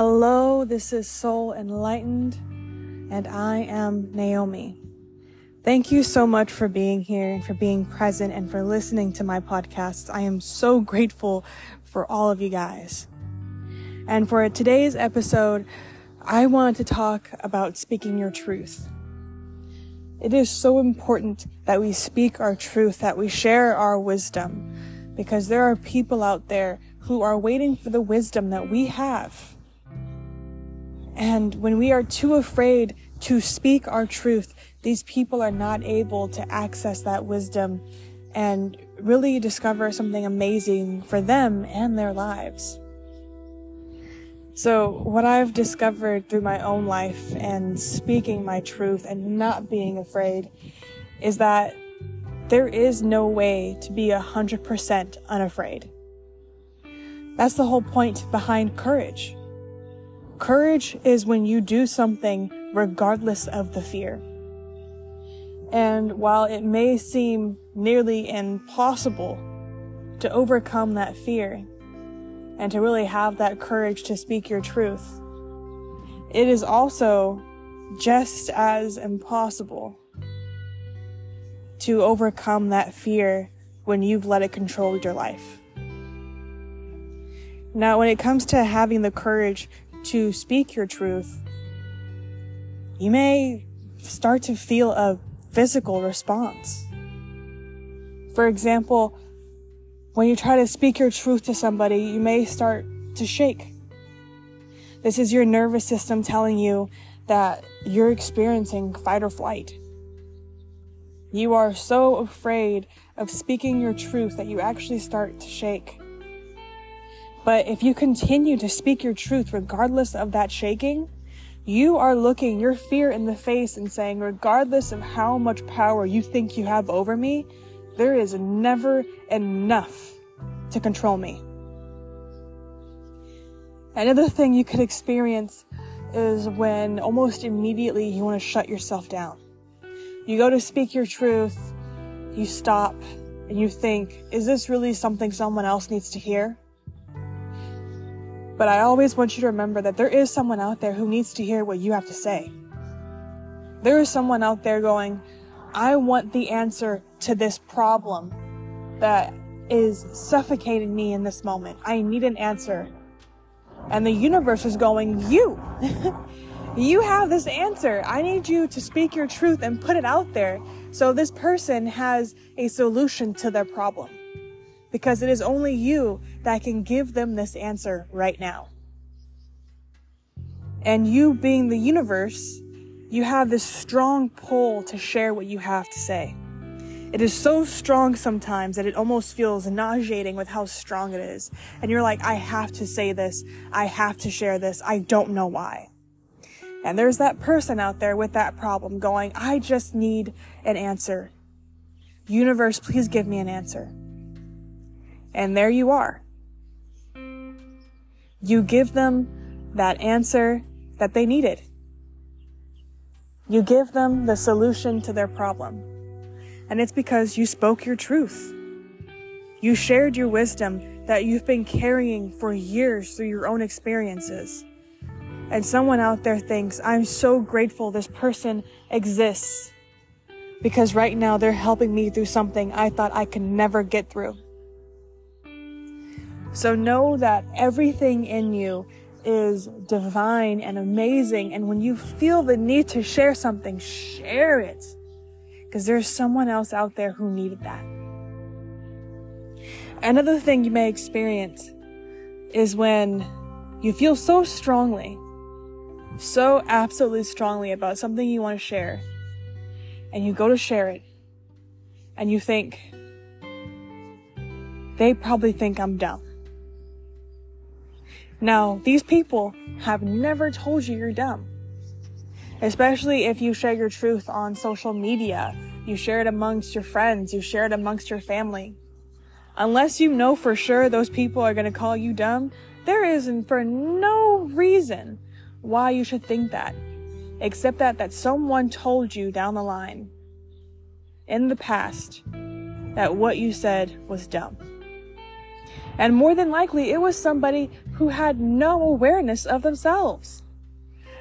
Hello, this is Soul Enlightened, and I am Naomi. Thank you so much for being here and for being present and for listening to my podcast. I am so grateful for all of you guys. And for today's episode, I want to talk about speaking your truth. It is so important that we speak our truth, that we share our wisdom, because there are people out there who are waiting for the wisdom that we have. And when we are too afraid to speak our truth, these people are not able to access that wisdom and really discover something amazing for them and their lives. So, what I've discovered through my own life and speaking my truth and not being afraid is that there is no way to be 100% unafraid. That's the whole point behind courage. Courage is when you do something regardless of the fear. And while it may seem nearly impossible to overcome that fear and to really have that courage to speak your truth, it is also just as impossible to overcome that fear when you've let it control your life. Now, when it comes to having the courage to speak your truth, you may start to feel a physical response. For example, when you try to speak your truth to somebody, you may start to shake. This is your nervous system telling you that you're experiencing fight or flight. You are so afraid of speaking your truth that you actually start to shake. But if you continue to speak your truth regardless of that shaking, you are looking your fear in the face and saying, regardless of how much power you think you have over me, there is never enough to control me. Another thing you could experience is when almost immediately you want to shut yourself down. You go to speak your truth, you stop, and you think, is this really something someone else needs to hear? But I always want you to remember that there is someone out there who needs to hear what you have to say. There is someone out there going, I want the answer to this problem that is suffocating me in this moment. I need an answer. And the universe is going, You! you have this answer. I need you to speak your truth and put it out there so this person has a solution to their problem because it is only you that can give them this answer right now. And you being the universe, you have this strong pull to share what you have to say. It is so strong sometimes that it almost feels nauseating with how strong it is. And you're like, I have to say this. I have to share this. I don't know why. And there's that person out there with that problem going, I just need an answer. Universe, please give me an answer. And there you are. You give them that answer that they needed. You give them the solution to their problem. And it's because you spoke your truth. You shared your wisdom that you've been carrying for years through your own experiences. And someone out there thinks, I'm so grateful this person exists because right now they're helping me through something I thought I could never get through. So know that everything in you is divine and amazing. And when you feel the need to share something, share it. Because there's someone else out there who needed that. Another thing you may experience is when you feel so strongly, so absolutely strongly about something you want to share, and you go to share it, and you think, they probably think I'm dumb. Now, these people have never told you you're dumb. Especially if you share your truth on social media, you share it amongst your friends, you share it amongst your family. Unless you know for sure those people are going to call you dumb, there isn't for no reason why you should think that, except that that someone told you down the line in the past that what you said was dumb. And more than likely, it was somebody who had no awareness of themselves.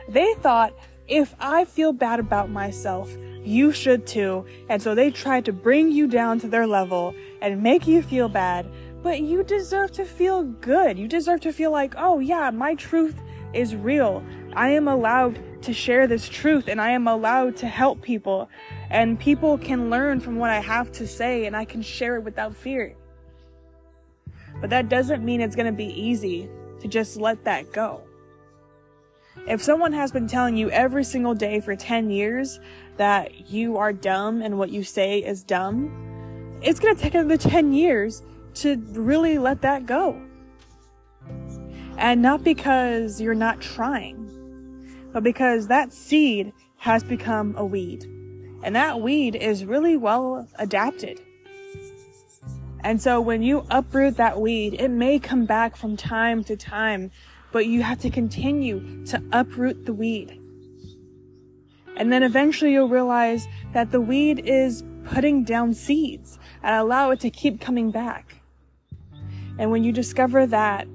They thought, if I feel bad about myself, you should too. And so they tried to bring you down to their level and make you feel bad. But you deserve to feel good. You deserve to feel like, oh yeah, my truth is real. I am allowed to share this truth and I am allowed to help people. And people can learn from what I have to say and I can share it without fear. But that doesn't mean it's going to be easy to just let that go. If someone has been telling you every single day for 10 years that you are dumb and what you say is dumb, it's going to take another 10 years to really let that go. And not because you're not trying, but because that seed has become a weed. And that weed is really well adapted. And so when you uproot that weed, it may come back from time to time, but you have to continue to uproot the weed. And then eventually you'll realize that the weed is putting down seeds and allow it to keep coming back. And when you discover that,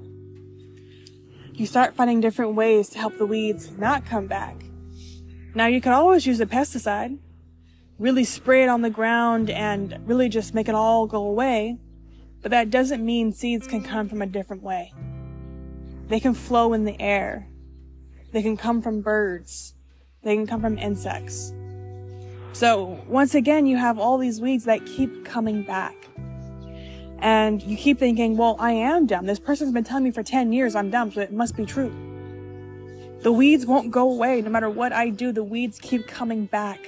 you start finding different ways to help the weeds not come back. Now you can always use a pesticide, really spray it on the ground and really just make it all go away. But that doesn't mean seeds can come from a different way. They can flow in the air. They can come from birds. They can come from insects. So once again, you have all these weeds that keep coming back. And you keep thinking, well, I am dumb. This person's been telling me for 10 years I'm dumb, so it must be true. The weeds won't go away. No matter what I do, the weeds keep coming back.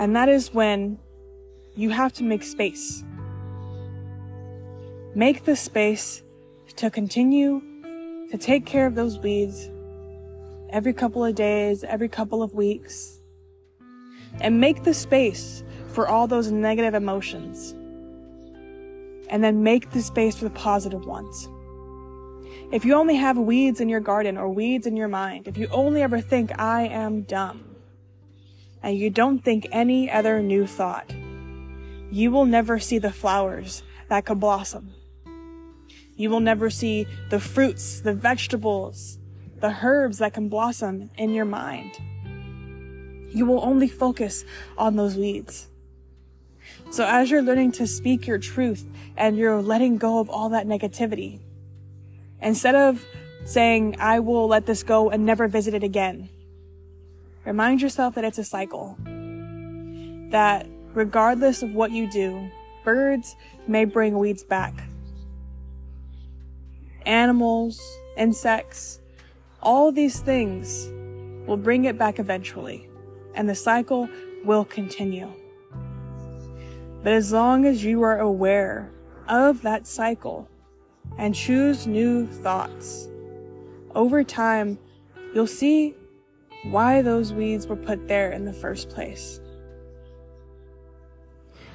And that is when you have to make space. Make the space to continue to take care of those weeds every couple of days, every couple of weeks, and make the space for all those negative emotions. And then make the space for the positive ones. If you only have weeds in your garden or weeds in your mind, if you only ever think, I am dumb, and you don't think any other new thought, you will never see the flowers that could blossom. You will never see the fruits, the vegetables, the herbs that can blossom in your mind. You will only focus on those weeds. So as you're learning to speak your truth and you're letting go of all that negativity, instead of saying, I will let this go and never visit it again, remind yourself that it's a cycle. That regardless of what you do, birds may bring weeds back. Animals, insects, all these things will bring it back eventually, and the cycle will continue. But as long as you are aware of that cycle and choose new thoughts, over time, you'll see why those weeds were put there in the first place.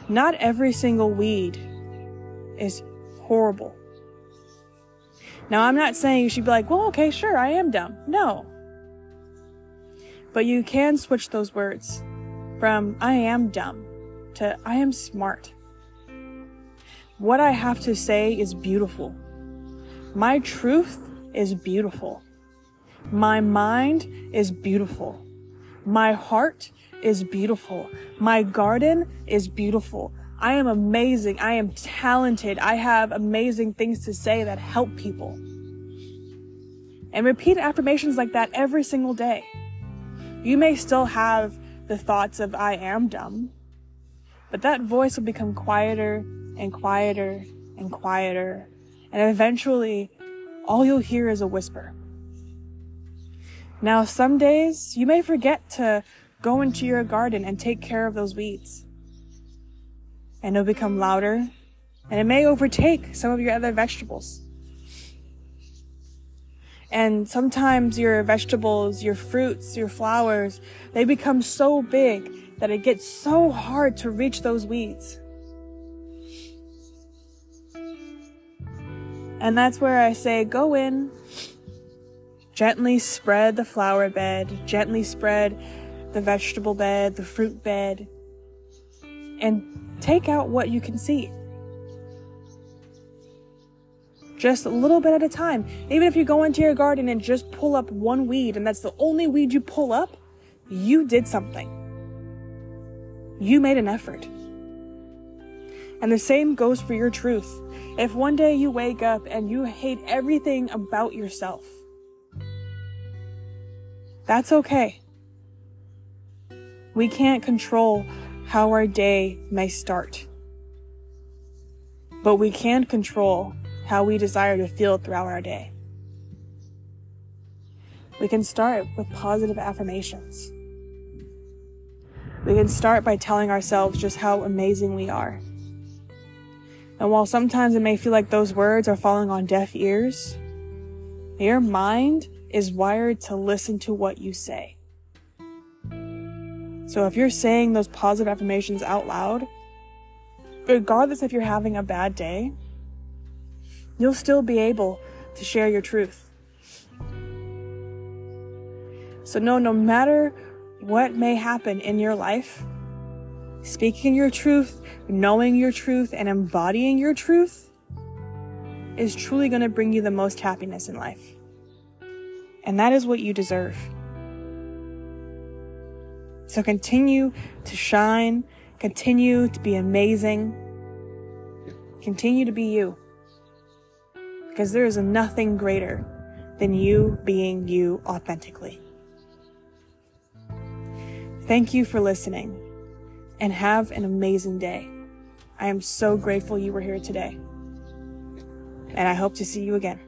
Not every single weed is horrible. Now, I'm not saying you should be like, well, okay, sure, I am dumb. No. But you can switch those words from I am dumb to I am smart. What I have to say is beautiful. My truth is beautiful. My mind is beautiful. My heart is beautiful. My garden is beautiful. I am amazing. I am talented. I have amazing things to say that help people. And repeat affirmations like that every single day. You may still have the thoughts of I am dumb, but that voice will become quieter and quieter and quieter. And eventually, all you'll hear is a whisper. Now, some days you may forget to go into your garden and take care of those weeds. And it'll become louder, and it may overtake some of your other vegetables. And sometimes your vegetables, your fruits, your flowers, they become so big that it gets so hard to reach those weeds. And that's where I say go in, gently spread the flower bed, gently spread the vegetable bed, the fruit bed, and take out what you can see. Just a little bit at a time. Even if you go into your garden and just pull up one weed and that's the only weed you pull up, you did something. You made an effort. And the same goes for your truth. If one day you wake up and you hate everything about yourself, that's okay. We can't control how our day may start, but we can control how we desire to feel throughout our day. We can start with positive affirmations. We can start by telling ourselves just how amazing we are. And while sometimes it may feel like those words are falling on deaf ears, your mind is wired to listen to what you say. So if you're saying those positive affirmations out loud, regardless if you're having a bad day, you'll still be able to share your truth. So know no matter what may happen in your life, speaking your truth, knowing your truth, and embodying your truth is truly going to bring you the most happiness in life. And that is what you deserve. So continue to shine, continue to be amazing, continue to be you. Because there is nothing greater than you being you authentically. Thank you for listening and have an amazing day. I am so grateful you were here today. And I hope to see you again.